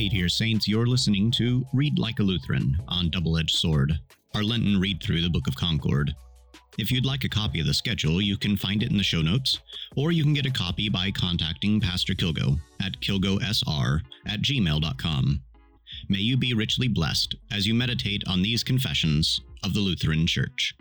Hey, dear saints, you're listening to Read Like a Lutheran on Double Edged Sword, our Lenten read through the Book of Concord. If you'd like a copy of the schedule, you can find it in the show notes, or you can get a copy by contacting Pastor Kilgo at kilgosr at gmail.com. May you be richly blessed as you meditate on these confessions of the Lutheran Church.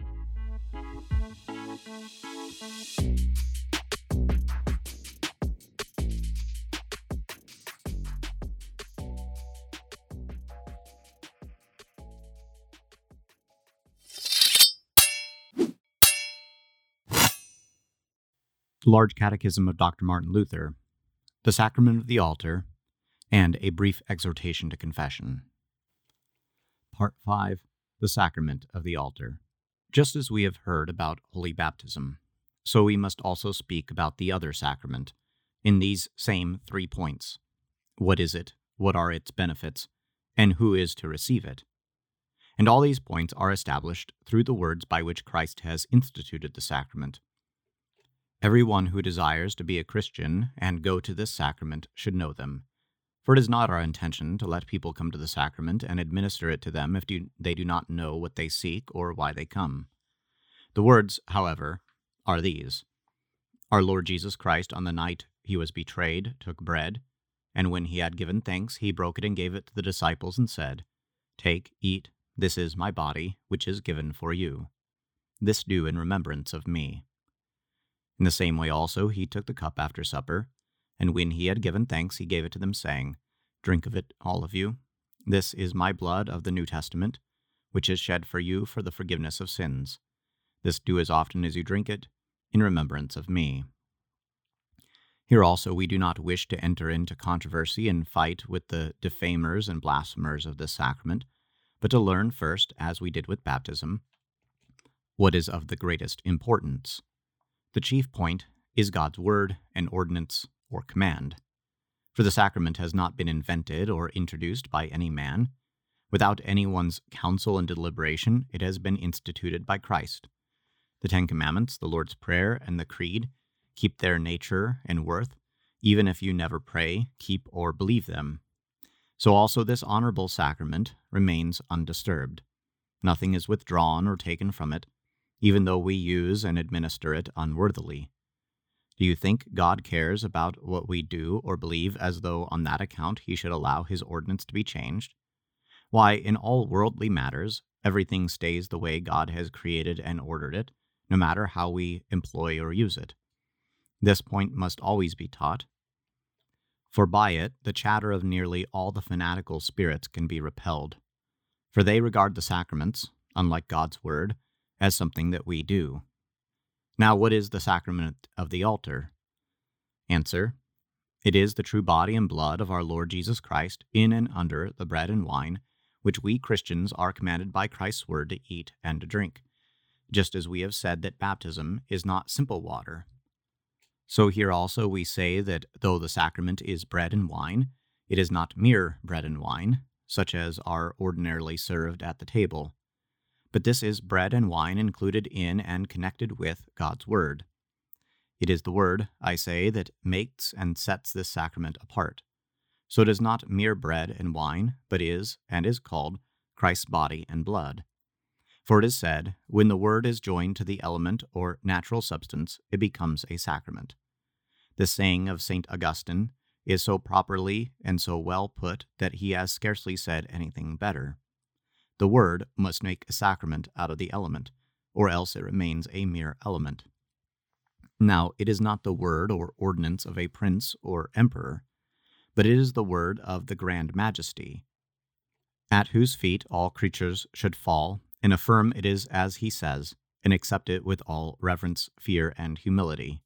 Large Catechism of Dr. Martin Luther, the Sacrament of the Altar, and a brief exhortation to confession. Part 5 The Sacrament of the Altar. Just as we have heard about holy baptism, so we must also speak about the other sacrament in these same three points What is it? What are its benefits? And who is to receive it? And all these points are established through the words by which Christ has instituted the sacrament. Everyone who desires to be a Christian and go to this sacrament should know them. For it is not our intention to let people come to the sacrament and administer it to them if do, they do not know what they seek or why they come. The words, however, are these Our Lord Jesus Christ, on the night he was betrayed, took bread, and when he had given thanks, he broke it and gave it to the disciples and said, Take, eat, this is my body, which is given for you. This do in remembrance of me. In the same way also he took the cup after supper, and when he had given thanks, he gave it to them, saying, Drink of it, all of you. This is my blood of the New Testament, which is shed for you for the forgiveness of sins. This do as often as you drink it, in remembrance of me. Here also we do not wish to enter into controversy and fight with the defamers and blasphemers of this sacrament, but to learn first, as we did with baptism, what is of the greatest importance. The chief point is God's word and ordinance or command. For the sacrament has not been invented or introduced by any man. Without anyone's counsel and deliberation, it has been instituted by Christ. The Ten Commandments, the Lord's Prayer, and the Creed keep their nature and worth, even if you never pray, keep, or believe them. So also this honorable sacrament remains undisturbed. Nothing is withdrawn or taken from it, even though we use and administer it unworthily. Do you think God cares about what we do or believe as though on that account he should allow his ordinance to be changed? Why, in all worldly matters, everything stays the way God has created and ordered it, no matter how we employ or use it. This point must always be taught, for by it the chatter of nearly all the fanatical spirits can be repelled. For they regard the sacraments, unlike God's word, as something that we do. Now, what is the sacrament of the altar? Answer It is the true body and blood of our Lord Jesus Christ in and under the bread and wine, which we Christians are commanded by Christ's word to eat and to drink, just as we have said that baptism is not simple water. So here also we say that though the sacrament is bread and wine, it is not mere bread and wine, such as are ordinarily served at the table but this is bread and wine included in and connected with God's Word. It is the Word, I say, that makes and sets this sacrament apart. So it is not mere bread and wine, but is, and is called, Christ's body and blood. For it is said, when the Word is joined to the element or natural substance, it becomes a sacrament. The saying of St. Augustine is so properly and so well put that he has scarcely said anything better. The Word must make a sacrament out of the element, or else it remains a mere element. Now, it is not the word or ordinance of a prince or emperor, but it is the word of the Grand Majesty, at whose feet all creatures should fall, and affirm it is as he says, and accept it with all reverence, fear, and humility.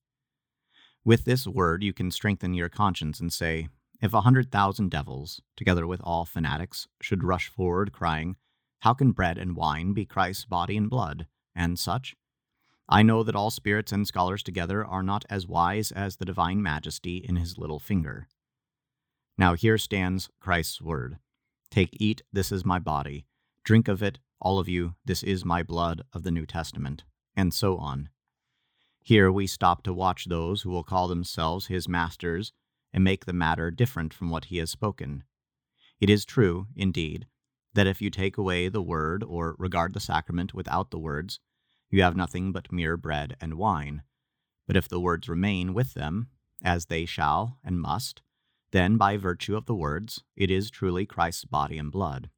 With this word you can strengthen your conscience and say, If a hundred thousand devils, together with all fanatics, should rush forward crying, how can bread and wine be Christ's body and blood, and such? I know that all spirits and scholars together are not as wise as the divine majesty in his little finger. Now here stands Christ's word Take, eat, this is my body. Drink of it, all of you, this is my blood of the New Testament, and so on. Here we stop to watch those who will call themselves his masters and make the matter different from what he has spoken. It is true, indeed, that if you take away the word or regard the sacrament without the words, you have nothing but mere bread and wine. But if the words remain with them, as they shall and must, then by virtue of the words, it is truly Christ's body and blood.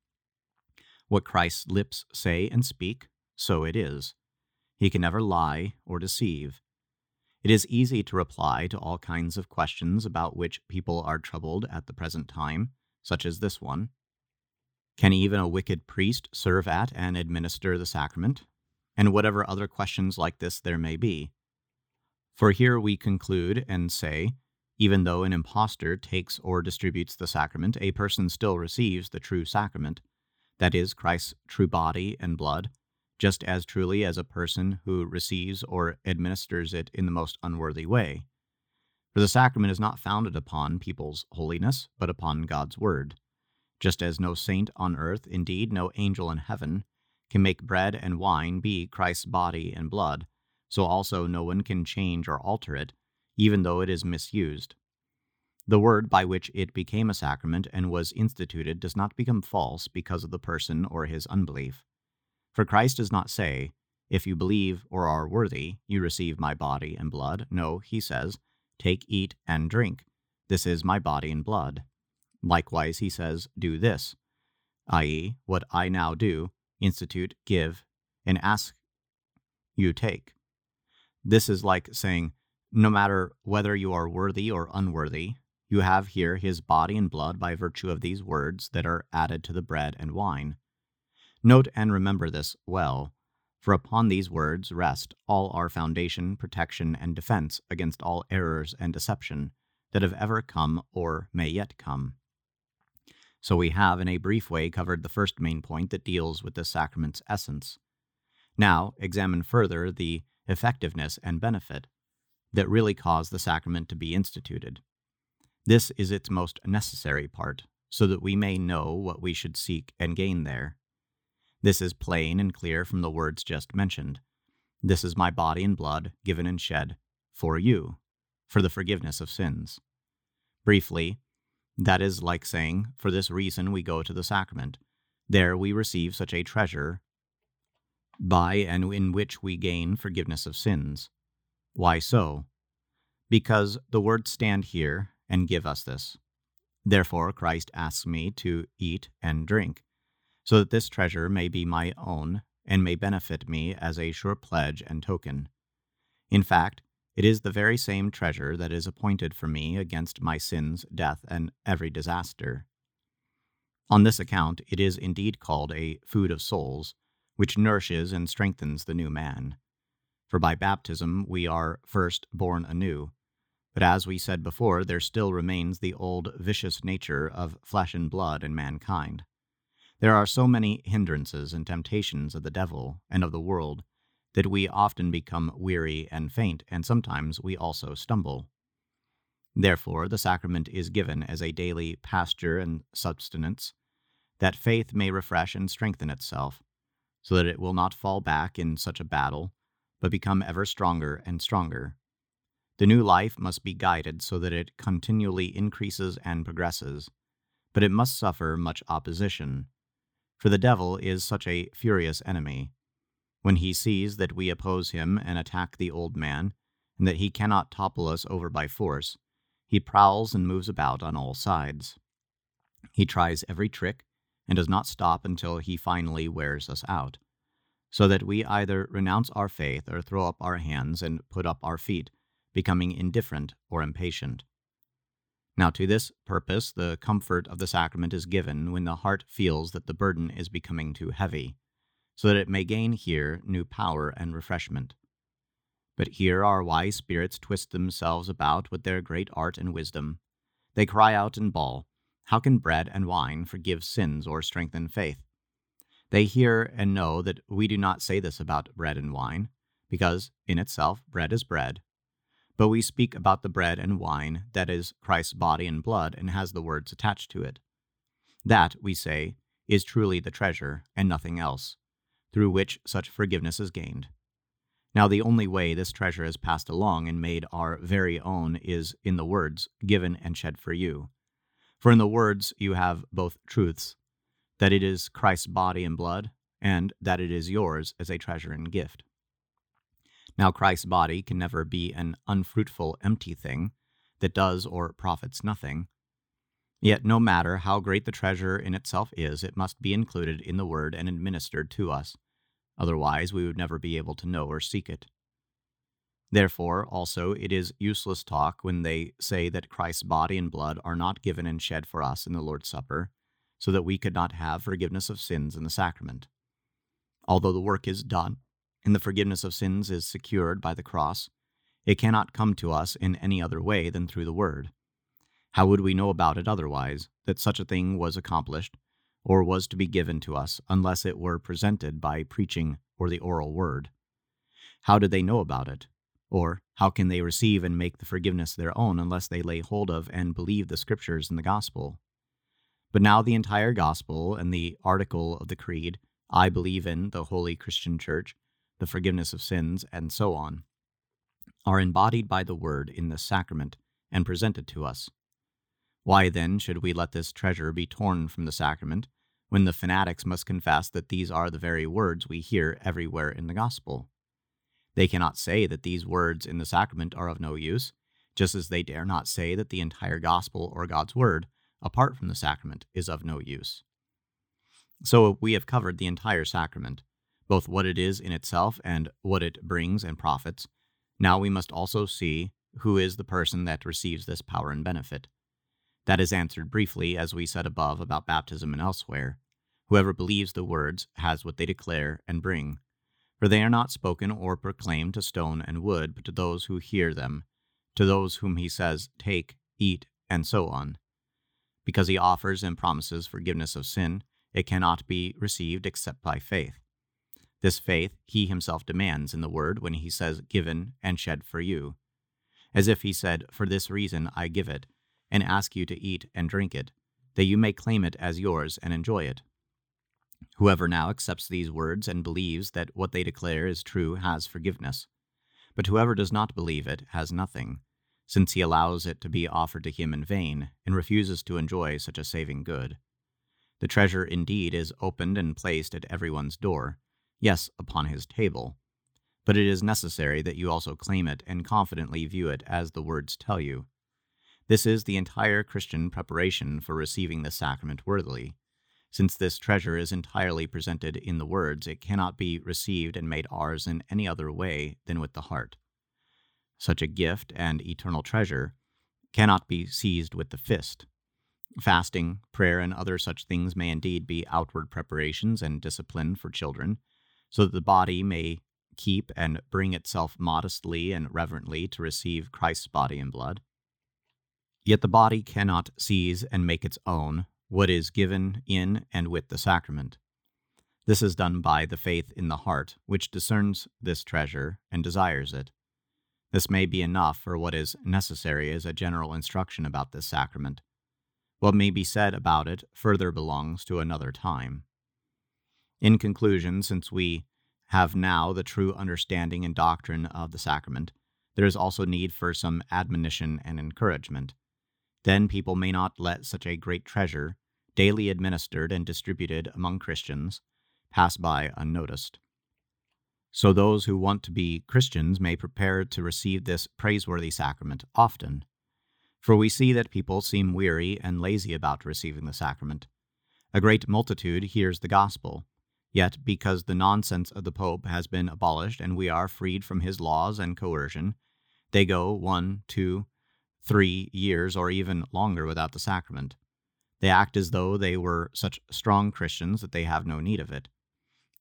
What Christ's lips say and speak, so it is. He can never lie or deceive. It is easy to reply to all kinds of questions about which people are troubled at the present time, such as this one. Can even a wicked priest serve at and administer the sacrament? And whatever other questions like this there may be. For here we conclude and say, even though an impostor takes or distributes the sacrament, a person still receives the true sacrament, that is, Christ's true body and blood, just as truly as a person who receives or administers it in the most unworthy way. For the sacrament is not founded upon people's holiness, but upon God's word. Just as no saint on earth, indeed no angel in heaven, can make bread and wine be Christ's body and blood, so also no one can change or alter it, even though it is misused. The word by which it became a sacrament and was instituted does not become false because of the person or his unbelief. For Christ does not say, If you believe or are worthy, you receive my body and blood. No, he says, Take, eat, and drink. This is my body and blood. Likewise, he says, Do this, i.e., what I now do, institute, give, and ask you take. This is like saying, No matter whether you are worthy or unworthy, you have here his body and blood by virtue of these words that are added to the bread and wine. Note and remember this well, for upon these words rest all our foundation, protection, and defense against all errors and deception that have ever come or may yet come. So we have, in a brief way, covered the first main point that deals with the sacrament's essence. Now, examine further the effectiveness and benefit that really cause the sacrament to be instituted. This is its most necessary part, so that we may know what we should seek and gain there. This is plain and clear from the words just mentioned. This is my body and blood, given and shed, for you, for the forgiveness of sins. Briefly, that is like saying, For this reason we go to the sacrament. There we receive such a treasure, by and in which we gain forgiveness of sins. Why so? Because the words stand here and give us this. Therefore, Christ asks me to eat and drink, so that this treasure may be my own and may benefit me as a sure pledge and token. In fact, it is the very same treasure that is appointed for me against my sins, death, and every disaster. On this account, it is indeed called a food of souls, which nourishes and strengthens the new man. For by baptism we are first born anew, but as we said before, there still remains the old vicious nature of flesh and blood in mankind. There are so many hindrances and temptations of the devil and of the world that we often become weary and faint, and sometimes we also stumble. Therefore, the sacrament is given as a daily pasture and sustenance, that faith may refresh and strengthen itself, so that it will not fall back in such a battle, but become ever stronger and stronger. The new life must be guided so that it continually increases and progresses, but it must suffer much opposition. For the devil is such a furious enemy. When he sees that we oppose him and attack the old man, and that he cannot topple us over by force, he prowls and moves about on all sides. He tries every trick and does not stop until he finally wears us out, so that we either renounce our faith or throw up our hands and put up our feet becoming indifferent or impatient. Now, to this purpose, the comfort of the sacrament is given when the heart feels that the burden is becoming too heavy, so that it may gain here new power and refreshment. But here our wise spirits twist themselves about with their great art and wisdom. They cry out and bawl, How can bread and wine forgive sins or strengthen faith? They hear and know that we do not say this about bread and wine, because, in itself, bread is bread, but we speak about the bread and wine that is Christ's body and blood and has the words attached to it. That, we say, is truly the treasure and nothing else, through which such forgiveness is gained. Now, the only way this treasure is passed along and made our very own is in the words, given and shed for you. For in the words you have both truths that it is Christ's body and blood, and that it is yours as a treasure and gift. Now, Christ's body can never be an unfruitful, empty thing that does or profits nothing. Yet, no matter how great the treasure in itself is, it must be included in the word and administered to us. Otherwise, we would never be able to know or seek it. Therefore, also, it is useless talk when they say that Christ's body and blood are not given and shed for us in the Lord's Supper, so that we could not have forgiveness of sins in the sacrament. Although the work is done, and the forgiveness of sins is secured by the cross, it cannot come to us in any other way than through the Word. How would we know about it otherwise, that such a thing was accomplished, or was to be given to us, unless it were presented by preaching or the oral word? How did they know about it? Or how can they receive and make the forgiveness their own unless they lay hold of and believe the Scriptures and the gospel? But now the entire gospel and the article of the creed, I believe in the holy Christian church, the forgiveness of sins, and so on, are embodied by the word in the sacrament and presented to us. Why then should we let this treasure be torn from the sacrament when the fanatics must confess that these are the very words we hear everywhere in the gospel? They cannot say that these words in the sacrament are of no use, just as they dare not say that the entire gospel or God's word, apart from the sacrament, is of no use. So we have covered the entire sacrament, both what it is in itself and what it brings and profits. Now we must also see who is the person that receives this power and benefit. That is answered briefly, as we said above about baptism and elsewhere. Whoever believes the words has what they declare and bring. For they are not spoken or proclaimed to stone and wood, but to those who hear them, to those whom he says, Take, eat, and so on. Because he offers and promises forgiveness of sin, it cannot be received except by faith. This faith he himself demands in the word when he says, Given and shed for you. As if he said, For this reason I give it, and ask you to eat and drink it, that you may claim it as yours and enjoy it. Whoever now accepts these words and believes that what they declare is true has forgiveness. But whoever does not believe it has nothing, since he allows it to be offered to him in vain and refuses to enjoy such a saving good. The treasure indeed is opened and placed at everyone's door, yes, upon his table. But it is necessary that you also claim it and confidently view it as the words tell you. This is the entire Christian preparation for receiving the sacrament worthily. Since this treasure is entirely presented in the words, it cannot be received and made ours in any other way than with the heart. Such a gift and eternal treasure cannot be seized with the fist. Fasting, prayer, and other such things may indeed be outward preparations and discipline for children, so that the body may keep and bring itself modestly and reverently to receive Christ's body and blood. Yet the body cannot seize and make its own what is given in and with the sacrament. This is done by the faith in the heart, which discerns this treasure and desires it. This may be enough for what is necessary as a general instruction about this sacrament. What may be said about it further belongs to another time. In conclusion, since we have now the true understanding and doctrine of the sacrament, there is also need for some admonition and encouragement. Then people may not let such a great treasure, daily administered and distributed among Christians, pass by unnoticed. So those who want to be Christians may prepare to receive this praiseworthy sacrament often. For we see that people seem weary and lazy about receiving the sacrament. A great multitude hears the gospel, Yet, because the nonsense of the Pope has been abolished and we are freed from his laws and coercion, they go one, two, three years or even longer without the sacrament. They act as though they were such strong Christians that they have no need of it.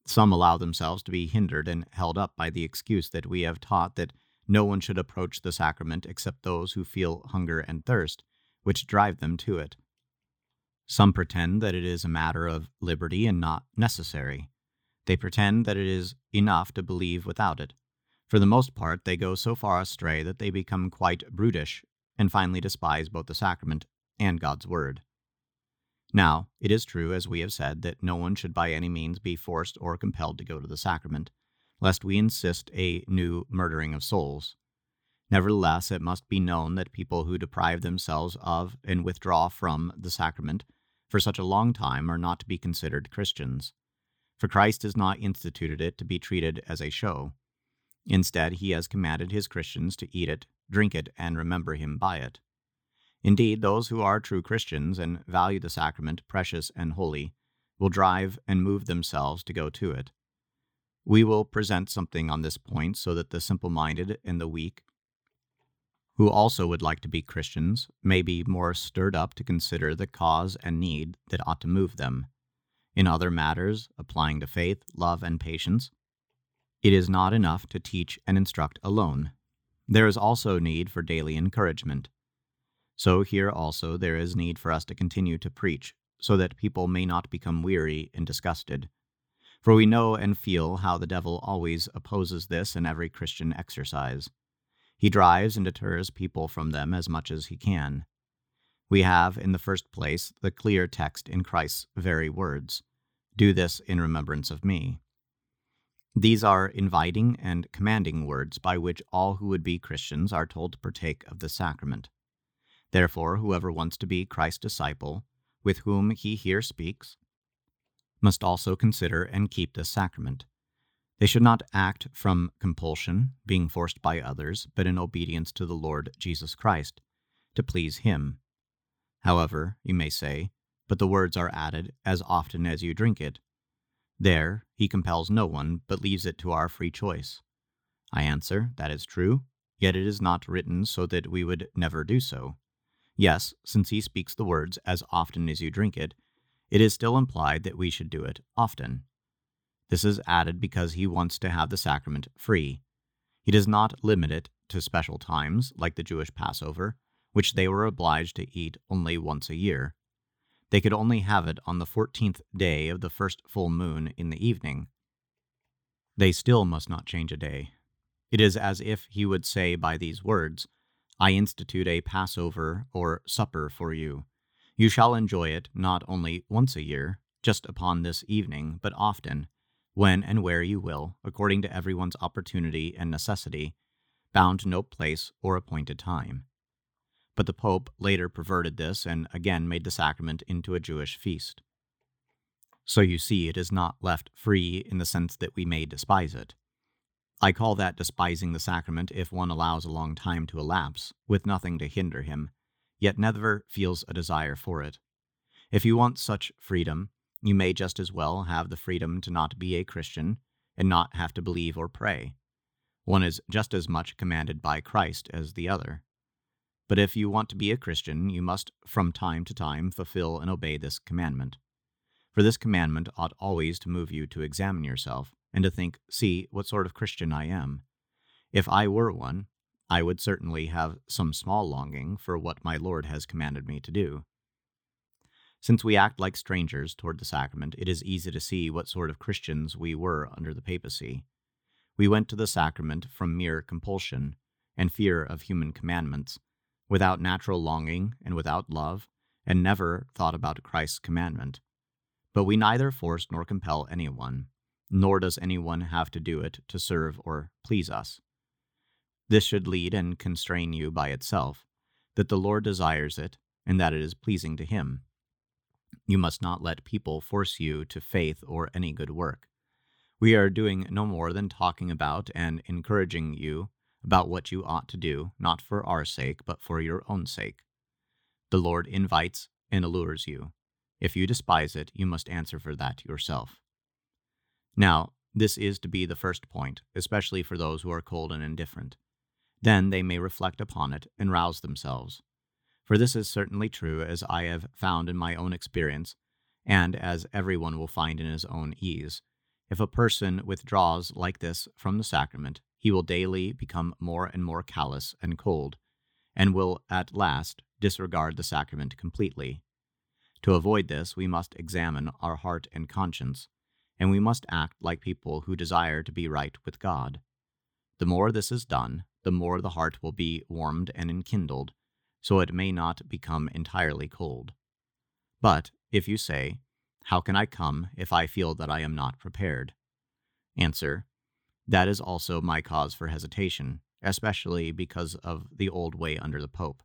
Some allow themselves to be hindered and held up by the excuse that we have taught that no one should approach the sacrament except those who feel hunger and thirst, which drive them to it. Some pretend that it is a matter of liberty and not necessary. They pretend that it is enough to believe without it. For the most part, they go so far astray that they become quite brutish and finally despise both the sacrament and God's word. Now, it is true, as we have said, that no one should by any means be forced or compelled to go to the sacrament, lest we insist a new murdering of souls. Nevertheless, it must be known that people who deprive themselves of and withdraw from the sacrament for such a long time are not to be considered Christians. For Christ has not instituted it to be treated as a show. Instead, he has commanded his Christians to eat it, drink it, and remember him by it. Indeed, those who are true Christians and value the sacrament precious and holy will drive and move themselves to go to it. We will present something on this point so that the simple minded and the weak who also would like to be Christians may be more stirred up to consider the cause and need that ought to move them. In other matters, applying to faith, love, and patience, it is not enough to teach and instruct alone. There is also need for daily encouragement. So here also there is need for us to continue to preach, so that people may not become weary and disgusted. For we know and feel how the devil always opposes this in every Christian exercise. He drives and deters people from them as much as he can. We have, in the first place, the clear text in Christ's very words Do this in remembrance of me. These are inviting and commanding words by which all who would be Christians are told to partake of the sacrament. Therefore, whoever wants to be Christ's disciple, with whom he here speaks, must also consider and keep this sacrament. They should not act from compulsion, being forced by others, but in obedience to the Lord Jesus Christ, to please Him. However, you may say, but the words are added, as often as you drink it. There, He compels no one, but leaves it to our free choice. I answer, that is true, yet it is not written so that we would never do so. Yes, since He speaks the words, as often as you drink it, it is still implied that we should do it often. This is added because he wants to have the sacrament free. He does not limit it to special times, like the Jewish Passover, which they were obliged to eat only once a year. They could only have it on the fourteenth day of the first full moon in the evening. They still must not change a day. It is as if he would say by these words, I institute a Passover or supper for you. You shall enjoy it not only once a year, just upon this evening, but often, when and where you will, according to everyone's opportunity and necessity, bound to no place or appointed time. But the Pope later perverted this and again made the sacrament into a Jewish feast. So you see, it is not left free in the sense that we may despise it. I call that despising the sacrament if one allows a long time to elapse, with nothing to hinder him, yet never feels a desire for it. If you want such freedom, you may just as well have the freedom to not be a Christian and not have to believe or pray. One is just as much commanded by Christ as the other. But if you want to be a Christian, you must from time to time fulfill and obey this commandment. For this commandment ought always to move you to examine yourself and to think, see, what sort of Christian I am. If I were one, I would certainly have some small longing for what my Lord has commanded me to do. Since we act like strangers toward the sacrament, it is easy to see what sort of Christians we were under the papacy. We went to the sacrament from mere compulsion and fear of human commandments, without natural longing and without love, and never thought about Christ's commandment. But we neither force nor compel anyone, nor does anyone have to do it to serve or please us. This should lead and constrain you by itself, that the Lord desires it, and that it is pleasing to Him. You must not let people force you to faith or any good work. We are doing no more than talking about and encouraging you about what you ought to do, not for our sake, but for your own sake. The Lord invites and allures you. If you despise it, you must answer for that yourself. Now, this is to be the first point, especially for those who are cold and indifferent. Then they may reflect upon it and rouse themselves. For this is certainly true, as I have found in my own experience, and as everyone will find in his own ease. If a person withdraws like this from the sacrament, he will daily become more and more callous and cold, and will at last disregard the sacrament completely. To avoid this, we must examine our heart and conscience, and we must act like people who desire to be right with God. The more this is done, the more the heart will be warmed and enkindled, so it may not become entirely cold. But if you say, How can I come if I feel that I am not prepared? Answer, That is also my cause for hesitation, especially because of the old way under the Pope.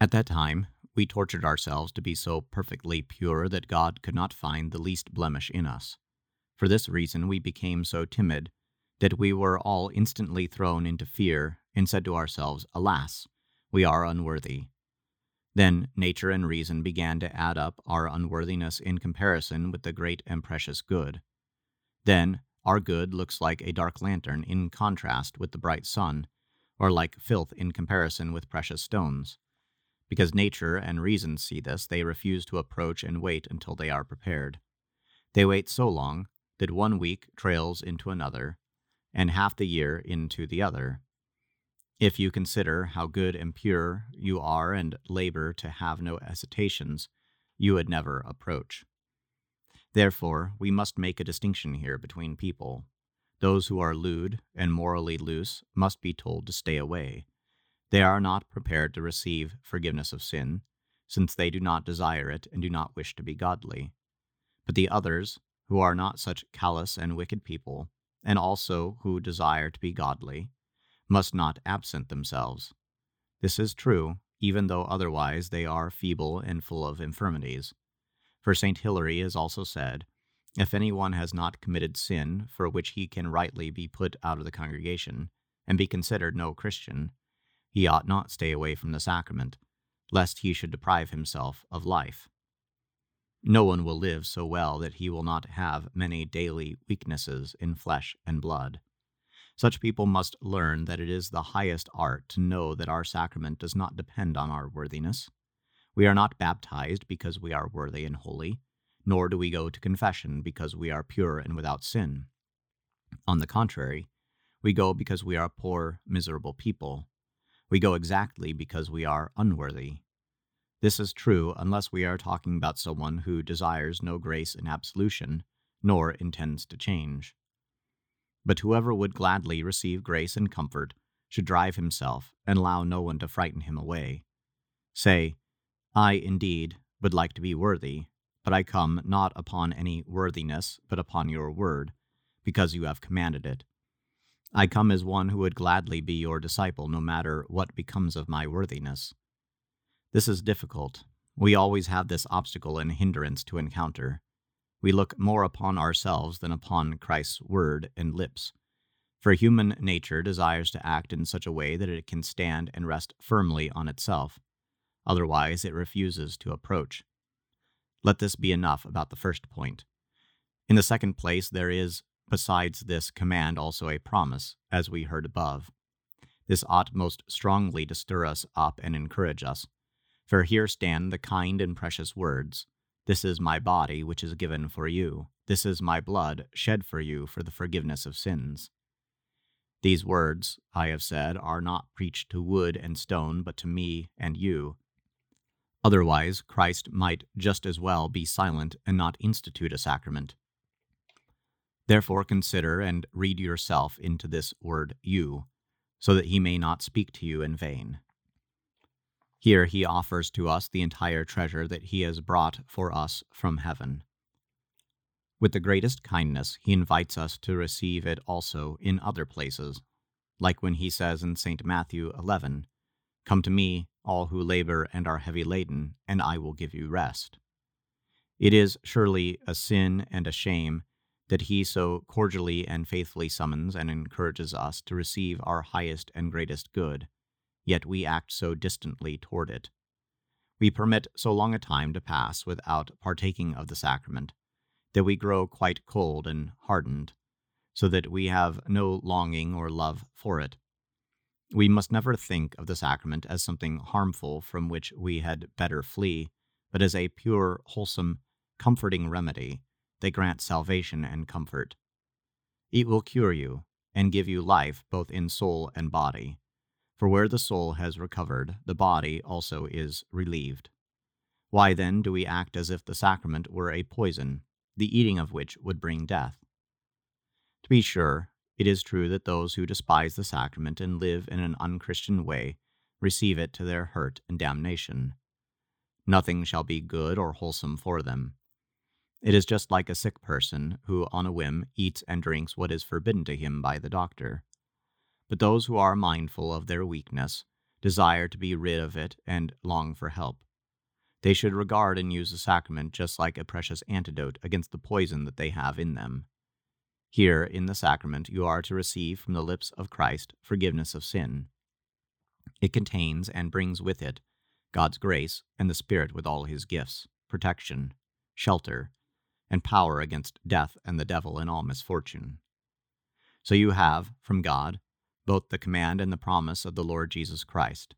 At that time, we tortured ourselves to be so perfectly pure that God could not find the least blemish in us. For this reason, we became so timid that we were all instantly thrown into fear and said to ourselves, Alas, we are unworthy. Then nature and reason began to add up our unworthiness in comparison with the great and precious good. Then our good looks like a dark lantern in contrast with the bright sun, or like filth in comparison with precious stones. Because nature and reason see this, they refuse to approach and wait until they are prepared. They wait so long that one week trails into another, and half the year into the other. If you consider how good and pure you are and labor to have no hesitations, you would never approach. Therefore, we must make a distinction here between people. Those who are lewd and morally loose must be told to stay away. They are not prepared to receive forgiveness of sin, since they do not desire it and do not wish to be godly. But the others, who are not such callous and wicked people, and also who desire to be godly, must not absent themselves. This is true, even though otherwise they are feeble and full of infirmities. For St. Hilary has also said, If any one has not committed sin for which he can rightly be put out of the congregation, and be considered no Christian, he ought not stay away from the sacrament, lest he should deprive himself of life. No one will live so well that he will not have many daily weaknesses in flesh and blood. Such people must learn that it is the highest art to know that our sacrament does not depend on our worthiness. We are not baptized because we are worthy and holy, nor do we go to confession because we are pure and without sin. On the contrary, we go because we are poor, miserable people, we go exactly because we are unworthy. This is true unless we are talking about someone who desires no grace in absolution, nor intends to change. But whoever would gladly receive grace and comfort should drive himself and allow no one to frighten him away. Say, I indeed would like to be worthy, but I come not upon any worthiness, but upon your word, because you have commanded it. I come as one who would gladly be your disciple, no matter what becomes of my worthiness. This is difficult. We always have this obstacle and hindrance to encounter. We look more upon ourselves than upon Christ's word and lips. For human nature desires to act in such a way that it can stand and rest firmly on itself. Otherwise, it refuses to approach. Let this be enough about the first point. In the second place, there is besides this command also a promise, as we heard above. This ought most strongly to stir us up and encourage us. For here stand the kind and precious words This is my body, which is given for you. This is my blood, shed for you for the forgiveness of sins. These words, I have said, are not preached to wood and stone, but to me and you. Otherwise, Christ might just as well be silent and not institute a sacrament. Therefore consider and read yourself into this word you, so that he may not speak to you in vain. Here he offers to us the entire treasure that he has brought for us from heaven. With the greatest kindness, he invites us to receive it also in other places, like when he says in St. Matthew 11, Come to me, all who labor and are heavy laden, and I will give you rest. It is surely a sin and a shame that he so cordially and faithfully summons and encourages us to receive our highest and greatest good, yet we act so distantly toward it. We permit so long a time to pass without partaking of the sacrament that we grow quite cold and hardened, so that we have no longing or love for it. We must never think of the sacrament as something harmful from which we had better flee, but as a pure, wholesome, comforting remedy they grant salvation and comfort. It will cure you and give you life both in soul and body. For where the soul has recovered, the body also is relieved. Why then do we act as if the sacrament were a poison, the eating of which would bring death? To be sure, it is true that those who despise the sacrament and live in an unchristian way receive it to their hurt and damnation. Nothing shall be good or wholesome for them. It is just like a sick person who, on a whim, eats and drinks what is forbidden to him by the doctor. But those who are mindful of their weakness desire to be rid of it and long for help. They should regard and use the sacrament just like a precious antidote against the poison that they have in them. Here, in the sacrament, you are to receive from the lips of Christ forgiveness of sin. It contains and brings with it God's grace and the Spirit with all his gifts, protection, shelter, and power against death and the devil and all misfortune. So you have, from God, both the command and the promise of the Lord Jesus Christ.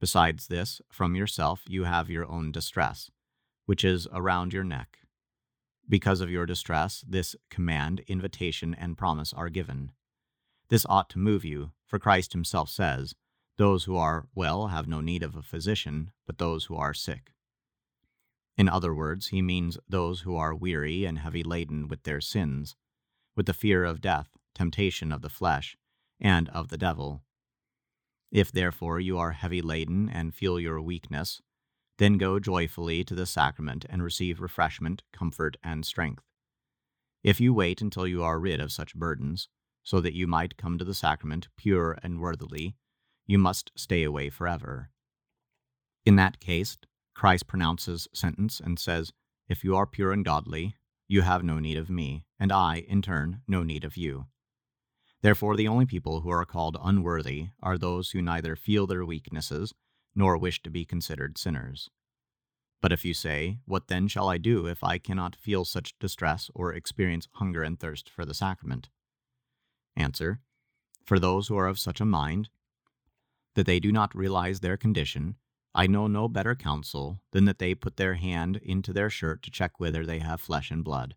Besides this, from yourself you have your own distress, which is around your neck. Because of your distress, this command, invitation, and promise are given. This ought to move you, for Christ himself says, Those who are well have no need of a physician, but those who are sick. In other words, he means those who are weary and heavy laden with their sins, with the fear of death, temptation of the flesh, and of the devil. If therefore you are heavy laden and feel your weakness, then go joyfully to the sacrament and receive refreshment, comfort, and strength. If you wait until you are rid of such burdens, so that you might come to the sacrament pure and worthily, you must stay away forever. In that case, Christ pronounces sentence and says, If you are pure and godly, you have no need of me, and I, in turn, no need of you. Therefore, the only people who are called unworthy are those who neither feel their weaknesses nor wish to be considered sinners. But if you say, What then shall I do if I cannot feel such distress or experience hunger and thirst for the sacrament? Answer For those who are of such a mind that they do not realize their condition, I know no better counsel than that they put their hand into their shirt to check whether they have flesh and blood.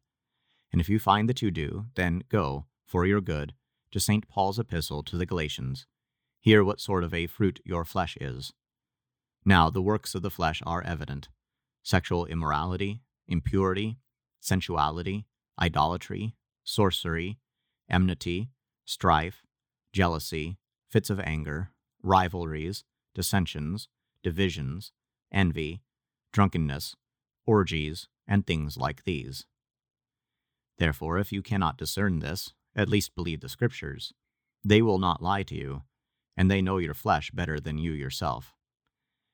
And if you find that you do, then go, for your good, to St. Paul's epistle to the Galatians. Hear what sort of a fruit your flesh is. Now, the works of the flesh are evident sexual immorality, impurity, sensuality, idolatry, sorcery, enmity, strife, jealousy, fits of anger, rivalries, dissensions, divisions, envy, drunkenness, orgies, and things like these. Therefore, if you cannot discern this, at least believe the Scriptures. They will not lie to you, and they know your flesh better than you yourself.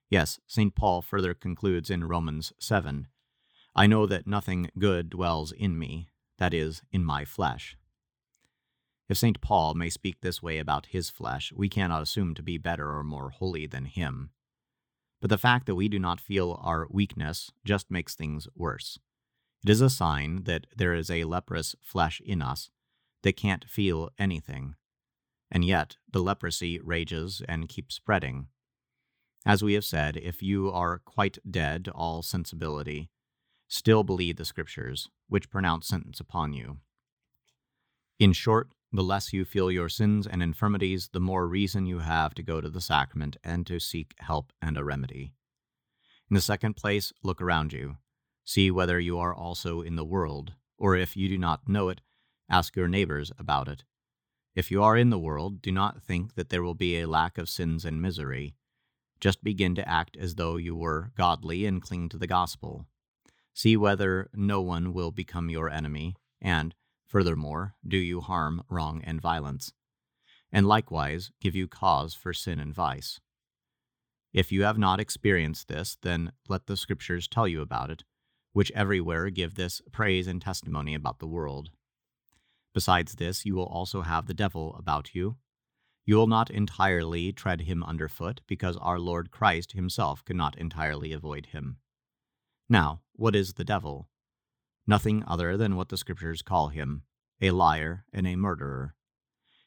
Yes, St. Paul further concludes in Romans 7 I know that nothing good dwells in me, that is, in my flesh. If St. Paul may speak this way about his flesh, we cannot assume to be better or more holy than him. But the fact that we do not feel our weakness just makes things worse. It is a sign that there is a leprous flesh in us that can't feel anything. And yet, the leprosy rages and keeps spreading. As we have said, if you are quite dead to all sensibility, still believe the Scriptures, which pronounce sentence upon you. In short, the less you feel your sins and infirmities, the more reason you have to go to the sacrament and to seek help and a remedy. In the second place, look around you. See whether you are also in the world, or if you do not know it, Ask your neighbors about it. If you are in the world, do not think that there will be a lack of sins and misery. Just begin to act as though you were godly and cling to the gospel. See whether no one will become your enemy, and, furthermore, do you harm, wrong, and violence, and likewise give you cause for sin and vice. If you have not experienced this, then let the Scriptures tell you about it, which everywhere give this praise and testimony about the world. Besides this, you will also have the devil about you. You will not entirely tread him underfoot, because our Lord Christ himself could not entirely avoid him. Now, what is the devil? Nothing other than what the Scriptures call him a liar and a murderer.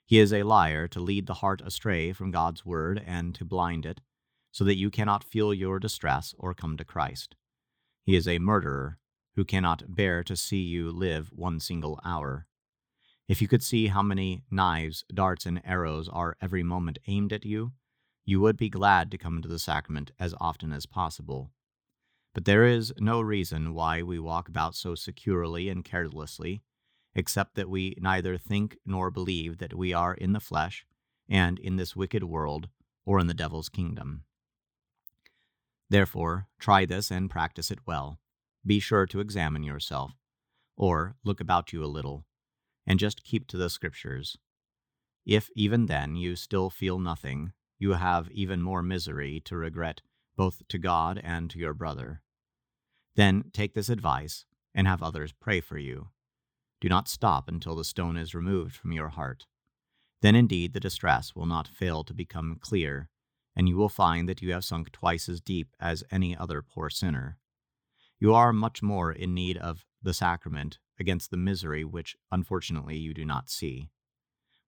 He is a liar to lead the heart astray from God's word and to blind it, so that you cannot feel your distress or come to Christ. He is a murderer who cannot bear to see you live one single hour. If you could see how many knives, darts, and arrows are every moment aimed at you, you would be glad to come to the sacrament as often as possible. But there is no reason why we walk about so securely and carelessly, except that we neither think nor believe that we are in the flesh, and in this wicked world, or in the devil's kingdom. Therefore, try this and practice it well. Be sure to examine yourself, or look about you a little and just keep to the scriptures. If even then you still feel nothing, you have even more misery to regret both to God and to your brother. Then take this advice and have others pray for you. Do not stop until the stone is removed from your heart. Then indeed the distress will not fail to become clear, and you will find that you have sunk twice as deep as any other poor sinner. You are much more in need of the sacrament against the misery which, unfortunately, you do not see.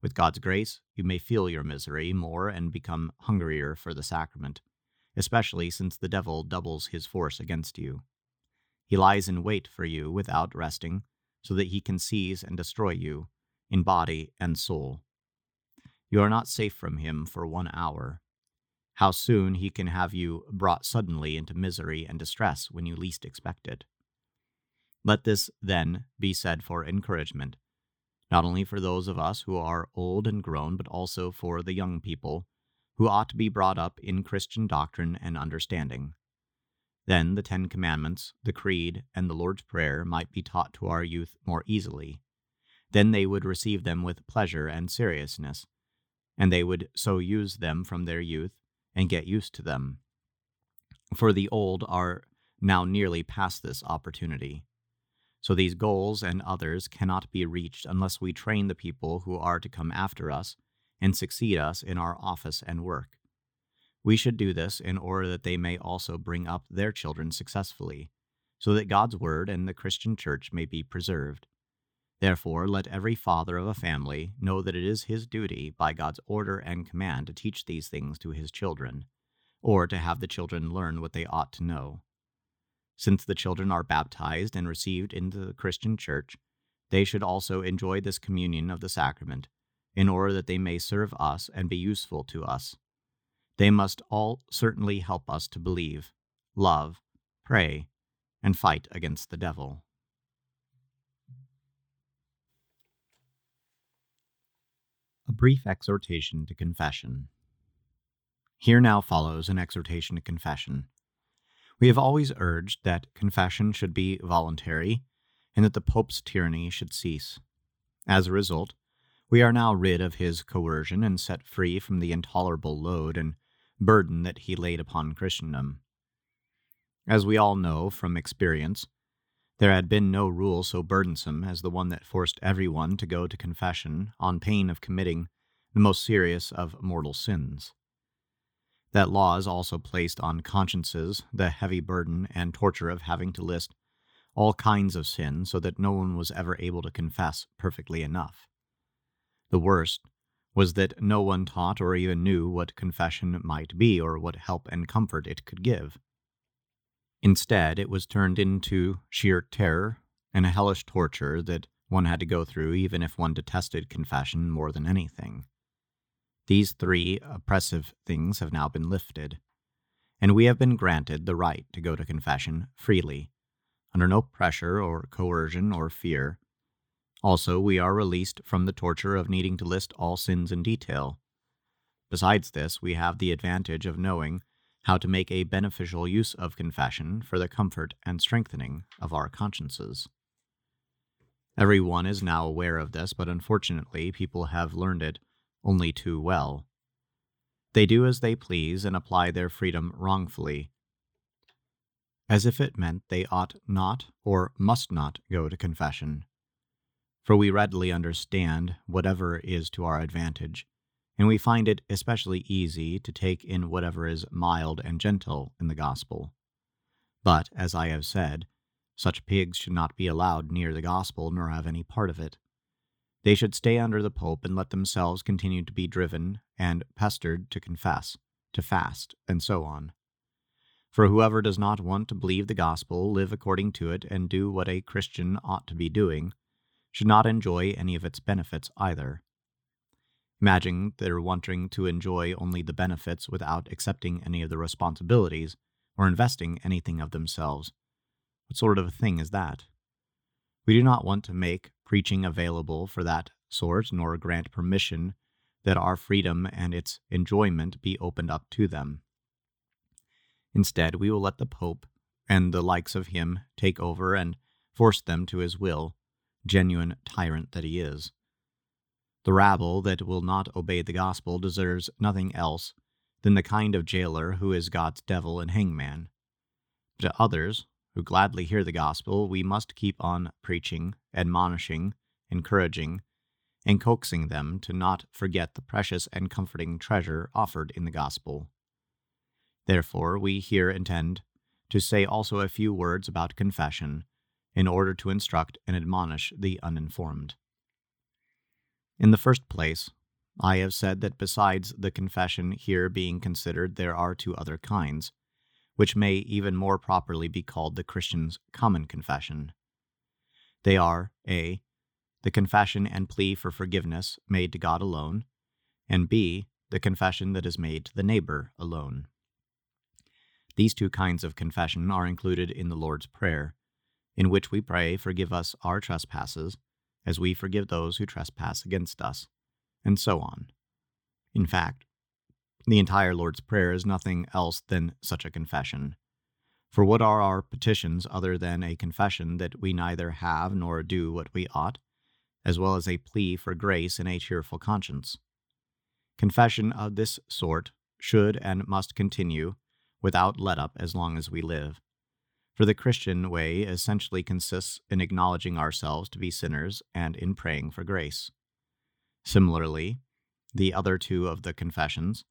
With God's grace, you may feel your misery more and become hungrier for the sacrament, especially since the devil doubles his force against you. He lies in wait for you without resting, so that he can seize and destroy you, in body and soul. You are not safe from him for one hour. How soon he can have you brought suddenly into misery and distress when you least expect it. Let this, then, be said for encouragement, not only for those of us who are old and grown, but also for the young people, who ought to be brought up in Christian doctrine and understanding. Then the Ten Commandments, the Creed, and the Lord's Prayer might be taught to our youth more easily. Then they would receive them with pleasure and seriousness, and they would so use them from their youth and get used to them. For the old are now nearly past this opportunity. So these goals and others cannot be reached unless we train the people who are to come after us and succeed us in our office and work. We should do this in order that they may also bring up their children successfully, so that God's Word and the Christian Church may be preserved. Therefore, let every father of a family know that it is his duty, by God's order and command, to teach these things to his children, or to have the children learn what they ought to know. Since the children are baptized and received into the Christian church, they should also enjoy this communion of the sacrament, in order that they may serve us and be useful to us. They must all certainly help us to believe, love, pray, and fight against the devil. A brief exhortation to confession. Here now follows an exhortation to confession. We have always urged that confession should be voluntary and that the Pope's tyranny should cease. As a result, we are now rid of his coercion and set free from the intolerable load and burden that he laid upon Christendom. As we all know from experience, there had been no rule so burdensome as the one that forced everyone to go to confession on pain of committing the most serious of mortal sins. That laws also placed on consciences the heavy burden and torture of having to list all kinds of sin so that no one was ever able to confess perfectly enough. The worst was that no one taught or even knew what confession might be or what help and comfort it could give. Instead, it was turned into sheer terror and a hellish torture that one had to go through even if one detested confession more than anything. These three oppressive things have now been lifted, and we have been granted the right to go to confession freely, under no pressure or coercion or fear. Also, we are released from the torture of needing to list all sins in detail. Besides this, we have the advantage of knowing how to make a beneficial use of confession for the comfort and strengthening of our consciences. Every one is now aware of this, but unfortunately, people have learned it only too well. They do as they please and apply their freedom wrongfully, as if it meant they ought not or must not go to confession. For we readily understand whatever is to our advantage and we find it especially easy to take in whatever is mild and gentle in the gospel. But, as I have said, such pigs should not be allowed near the gospel nor have any part of it. They should stay under the Pope and let themselves continue to be driven and pestered to confess, to fast, and so on. For whoever does not want to believe the gospel, live according to it, and do what a Christian ought to be doing, should not enjoy any of its benefits either. Imagine they're wanting to enjoy only the benefits without accepting any of the responsibilities or investing anything of themselves. What sort of a thing is that? We do not want to make preaching available for that sort, nor grant permission that our freedom and its enjoyment be opened up to them. Instead, we will let the Pope and the likes of him take over and force them to his will, genuine tyrant that he is. The rabble that will not obey the gospel deserves nothing else than the kind of jailer who is God's devil and hangman. But to others, who gladly hear the gospel, we must keep on preaching, admonishing, encouraging, and coaxing them to not forget the precious and comforting treasure offered in the gospel. Therefore, we here intend to say also a few words about confession in order to instruct and admonish the uninformed. In the first place, I have said that besides the confession here being considered, there are two other kinds, which may even more properly be called the Christian's common confession. They are A. The confession and plea for forgiveness made to God alone, and B. The confession that is made to the neighbor alone. These two kinds of confession are included in the Lord's Prayer, in which we pray, Forgive us our trespasses, as we forgive those who trespass against us, and so on. In fact, the entire Lord's Prayer is nothing else than such a confession. For what are our petitions other than a confession that we neither have nor do what we ought, as well as a plea for grace and a cheerful conscience? Confession of this sort should and must continue without let up as long as we live. For the Christian way essentially consists in acknowledging ourselves to be sinners and in praying for grace. Similarly, the other two of the confessions,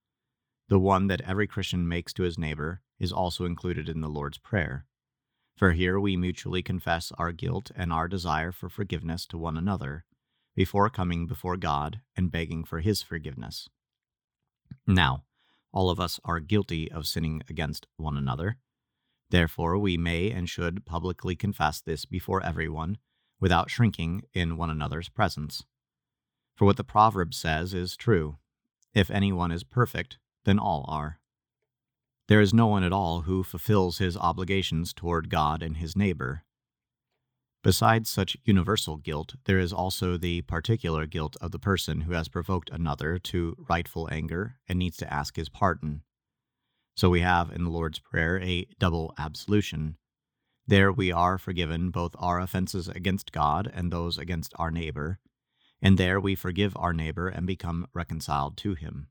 the one that every Christian makes to his neighbor, is also included in the Lord's Prayer. For here we mutually confess our guilt and our desire for forgiveness to one another, before coming before God and begging for His forgiveness. Now, all of us are guilty of sinning against one another. Therefore, we may and should publicly confess this before everyone, without shrinking in one another's presence. For what the proverb says is true if anyone is perfect, then all are. There is no one at all who fulfills his obligations toward God and his neighbor, Besides such universal guilt, there is also the particular guilt of the person who has provoked another to rightful anger and needs to ask his pardon. So we have in the Lord's Prayer a double absolution. There we are forgiven both our offenses against God and those against our neighbor, and there we forgive our neighbor and become reconciled to him.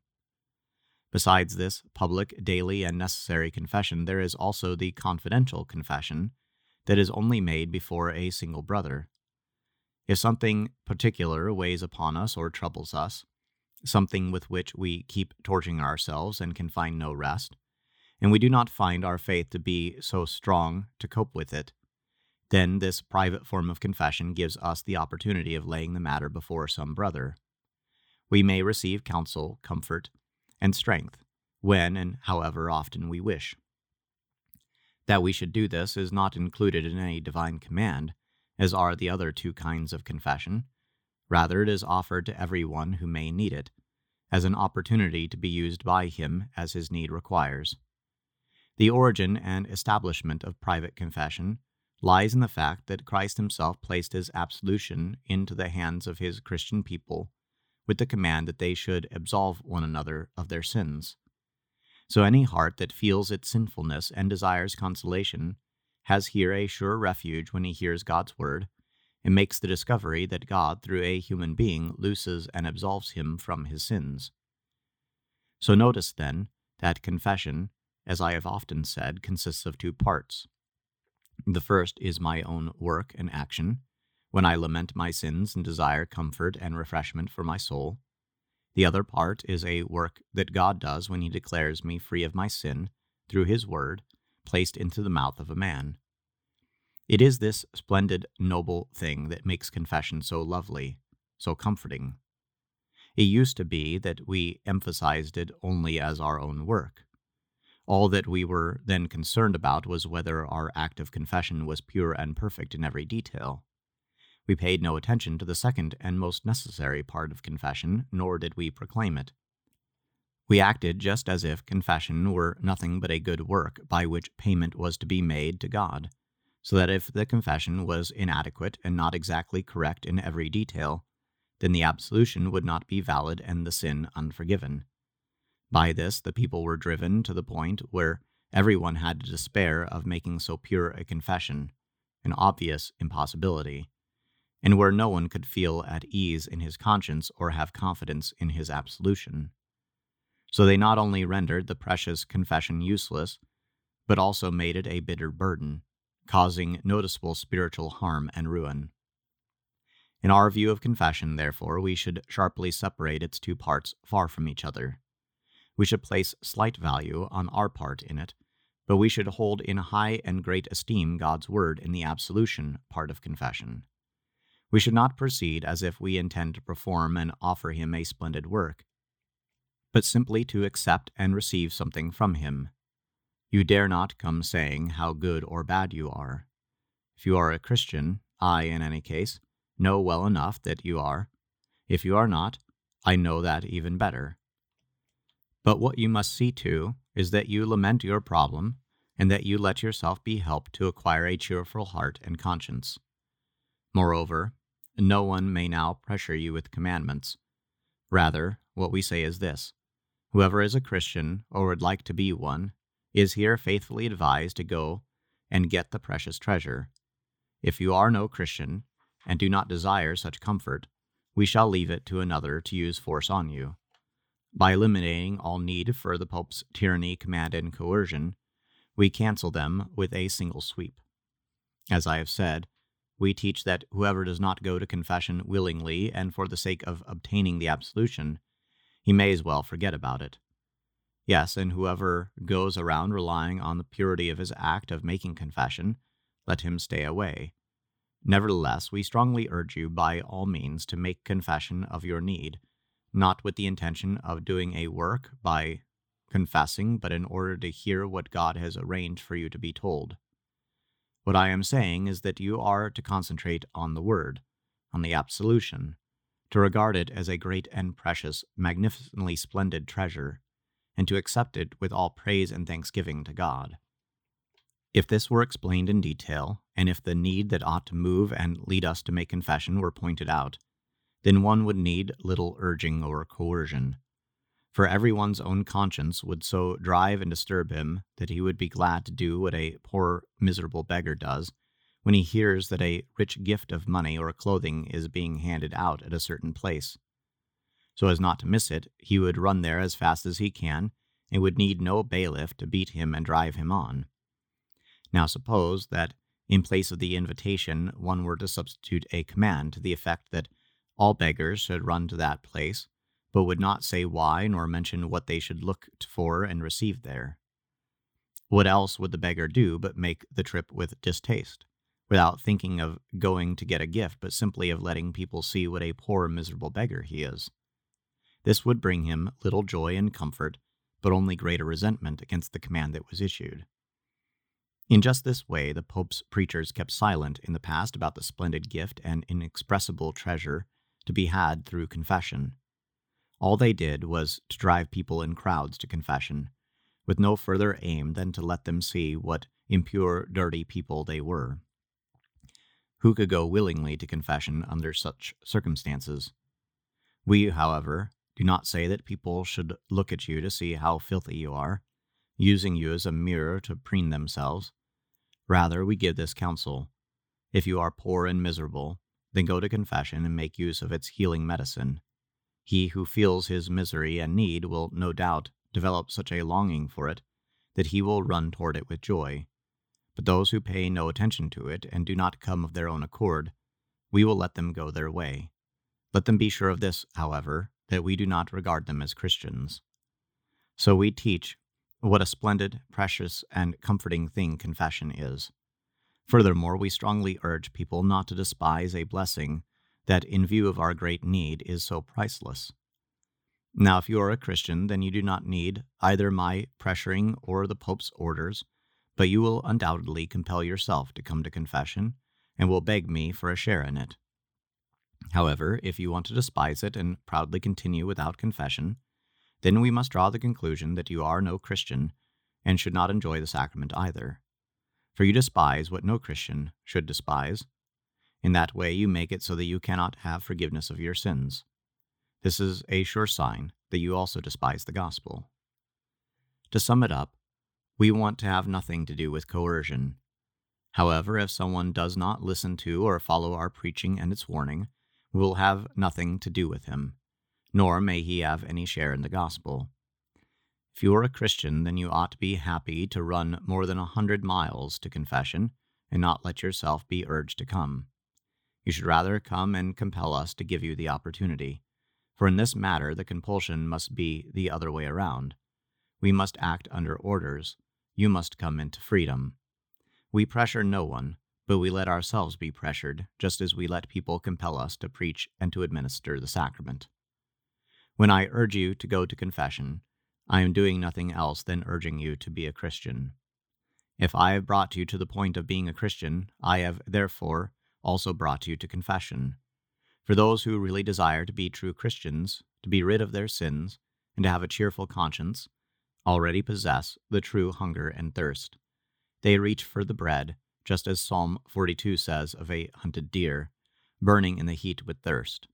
Besides this public, daily, and necessary confession, there is also the confidential confession that is only made before a single brother. If something particular weighs upon us or troubles us, something with which we keep torturing ourselves and can find no rest, and we do not find our faith to be so strong to cope with it, then this private form of confession gives us the opportunity of laying the matter before some brother. We may receive counsel, comfort, and strength when and however often we wish. That we should do this is not included in any divine command, as are the other two kinds of confession. Rather, it is offered to every one who may need it, as an opportunity to be used by him as his need requires. The origin and establishment of private confession lies in the fact that Christ himself placed his absolution into the hands of his Christian people with the command that they should absolve one another of their sins. So any heart that feels its sinfulness and desires consolation has here a sure refuge when he hears God's word and makes the discovery that God, through a human being, looses and absolves him from his sins. So notice, then, that confession, as I have often said, consists of two parts. The first is my own work and action, when I lament my sins and desire comfort and refreshment for my soul. The other part is a work that God does when he declares me free of my sin through his word placed into the mouth of a man. It is this splendid, noble thing that makes confession so lovely, so comforting. It used to be that we emphasized it only as our own work. All that we were then concerned about was whether our act of confession was pure and perfect in every detail. We paid no attention to the second and most necessary part of confession, nor did we proclaim it. We acted just as if confession were nothing but a good work by which payment was to be made to God, so that if the confession was inadequate and not exactly correct in every detail, then the absolution would not be valid and the sin unforgiven. By this, the people were driven to the point where everyone had to despair of making so pure a confession, an obvious impossibility and where no one could feel at ease in his conscience or have confidence in his absolution. So they not only rendered the precious confession useless, but also made it a bitter burden, causing noticeable spiritual harm and ruin. In our view of confession, therefore, we should sharply separate its two parts far from each other. We should place slight value on our part in it, but we should hold in high and great esteem God's word in the absolution part of confession. We should not proceed as if we intend to perform and offer Him a splendid work, but simply to accept and receive something from Him. You dare not come saying how good or bad you are. If you are a Christian, I, in any case, know well enough that you are. If you are not, I know that even better. But what you must see to is that you lament your problem and that you let yourself be helped to acquire a cheerful heart and conscience. Moreover, no one may now pressure you with commandments. Rather, what we say is this Whoever is a Christian or would like to be one is here faithfully advised to go and get the precious treasure. If you are no Christian, and do not desire such comfort, we shall leave it to another to use force on you. By eliminating all need for the Pope's tyranny, command, and coercion, we cancel them with a single sweep. As I have said, we teach that whoever does not go to confession willingly and for the sake of obtaining the absolution, he may as well forget about it. Yes, and whoever goes around relying on the purity of his act of making confession, let him stay away. Nevertheless, we strongly urge you by all means to make confession of your need, not with the intention of doing a work by confessing, but in order to hear what God has arranged for you to be told. What I am saying is that you are to concentrate on the Word, on the absolution, to regard it as a great and precious, magnificently splendid treasure, and to accept it with all praise and thanksgiving to God. If this were explained in detail, and if the need that ought to move and lead us to make confession were pointed out, then one would need little urging or coercion. For everyone's own conscience would so drive and disturb him that he would be glad to do what a poor, miserable beggar does when he hears that a rich gift of money or clothing is being handed out at a certain place. So as not to miss it, he would run there as fast as he can, and would need no bailiff to beat him and drive him on. Now suppose that in place of the invitation one were to substitute a command to the effect that all beggars should run to that place, but would not say why nor mention what they should look for and receive there. What else would the beggar do but make the trip with distaste, without thinking of going to get a gift, but simply of letting people see what a poor, miserable beggar he is? This would bring him little joy and comfort, but only greater resentment against the command that was issued. In just this way, the Pope's preachers kept silent in the past about the splendid gift and inexpressible treasure to be had through confession. All they did was to drive people in crowds to confession, with no further aim than to let them see what impure, dirty people they were. Who could go willingly to confession under such circumstances? We, however, do not say that people should look at you to see how filthy you are, using you as a mirror to preen themselves. Rather, we give this counsel If you are poor and miserable, then go to confession and make use of its healing medicine. He who feels his misery and need will no doubt develop such a longing for it that he will run toward it with joy. But those who pay no attention to it and do not come of their own accord, we will let them go their way. Let them be sure of this, however, that we do not regard them as Christians. So we teach what a splendid, precious, and comforting thing confession is. Furthermore, we strongly urge people not to despise a blessing that, in view of our great need, is so priceless. Now, if you are a Christian, then you do not need either my pressuring or the Pope's orders, but you will undoubtedly compel yourself to come to confession and will beg me for a share in it. However, if you want to despise it and proudly continue without confession, then we must draw the conclusion that you are no Christian and should not enjoy the sacrament either. For you despise what no Christian should despise. In that way, you make it so that you cannot have forgiveness of your sins. This is a sure sign that you also despise the gospel. To sum it up, we want to have nothing to do with coercion. However, if someone does not listen to or follow our preaching and its warning, we will have nothing to do with him, nor may he have any share in the gospel. If you are a Christian, then you ought to be happy to run more than a hundred miles to confession and not let yourself be urged to come. You should rather come and compel us to give you the opportunity. For in this matter, the compulsion must be the other way around. We must act under orders. You must come into freedom. We pressure no one, but we let ourselves be pressured, just as we let people compel us to preach and to administer the sacrament. When I urge you to go to confession, I am doing nothing else than urging you to be a Christian. If I have brought you to the point of being a Christian, I have therefore also brought you to confession. For those who really desire to be true Christians, to be rid of their sins, and to have a cheerful conscience, already possess the true hunger and thirst. They reach for the bread, just as Psalm 42 says of a hunted deer, burning in the heat with thirst.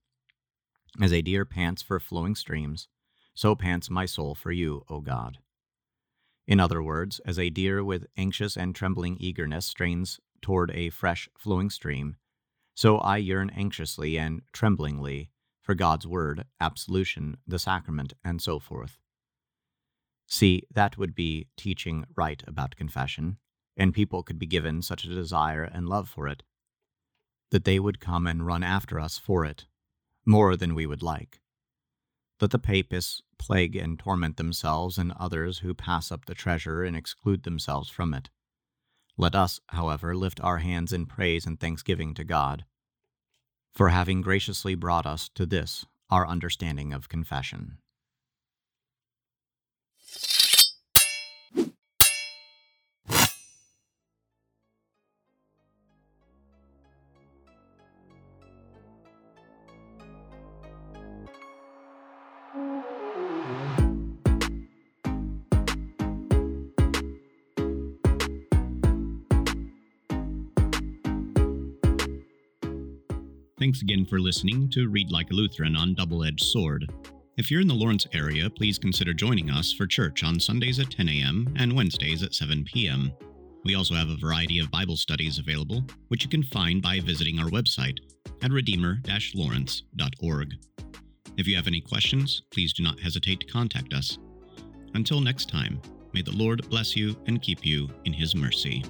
As a deer pants for flowing streams, so pants my soul for you, O God. In other words, as a deer with anxious and trembling eagerness strains toward a fresh flowing stream, so I yearn anxiously and tremblingly for God's word, absolution, the sacrament, and so forth. See, that would be teaching right about confession, and people could be given such a desire and love for it that they would come and run after us for it, more than we would like. Let the papists plague and torment themselves and others who pass up the treasure and exclude themselves from it. Let us, however, lift our hands in praise and thanksgiving to God for having graciously brought us to this, our understanding of confession. Thanks again for listening to Read Like a Lutheran on Double Edged Sword. If you're in the Lawrence area, please consider joining us for church on Sundays at 10 a.m. and Wednesdays at 7 p.m. We also have a variety of Bible studies available, which you can find by visiting our website at redeemer lawrence.org. If you have any questions, please do not hesitate to contact us. Until next time, may the Lord bless you and keep you in his mercy.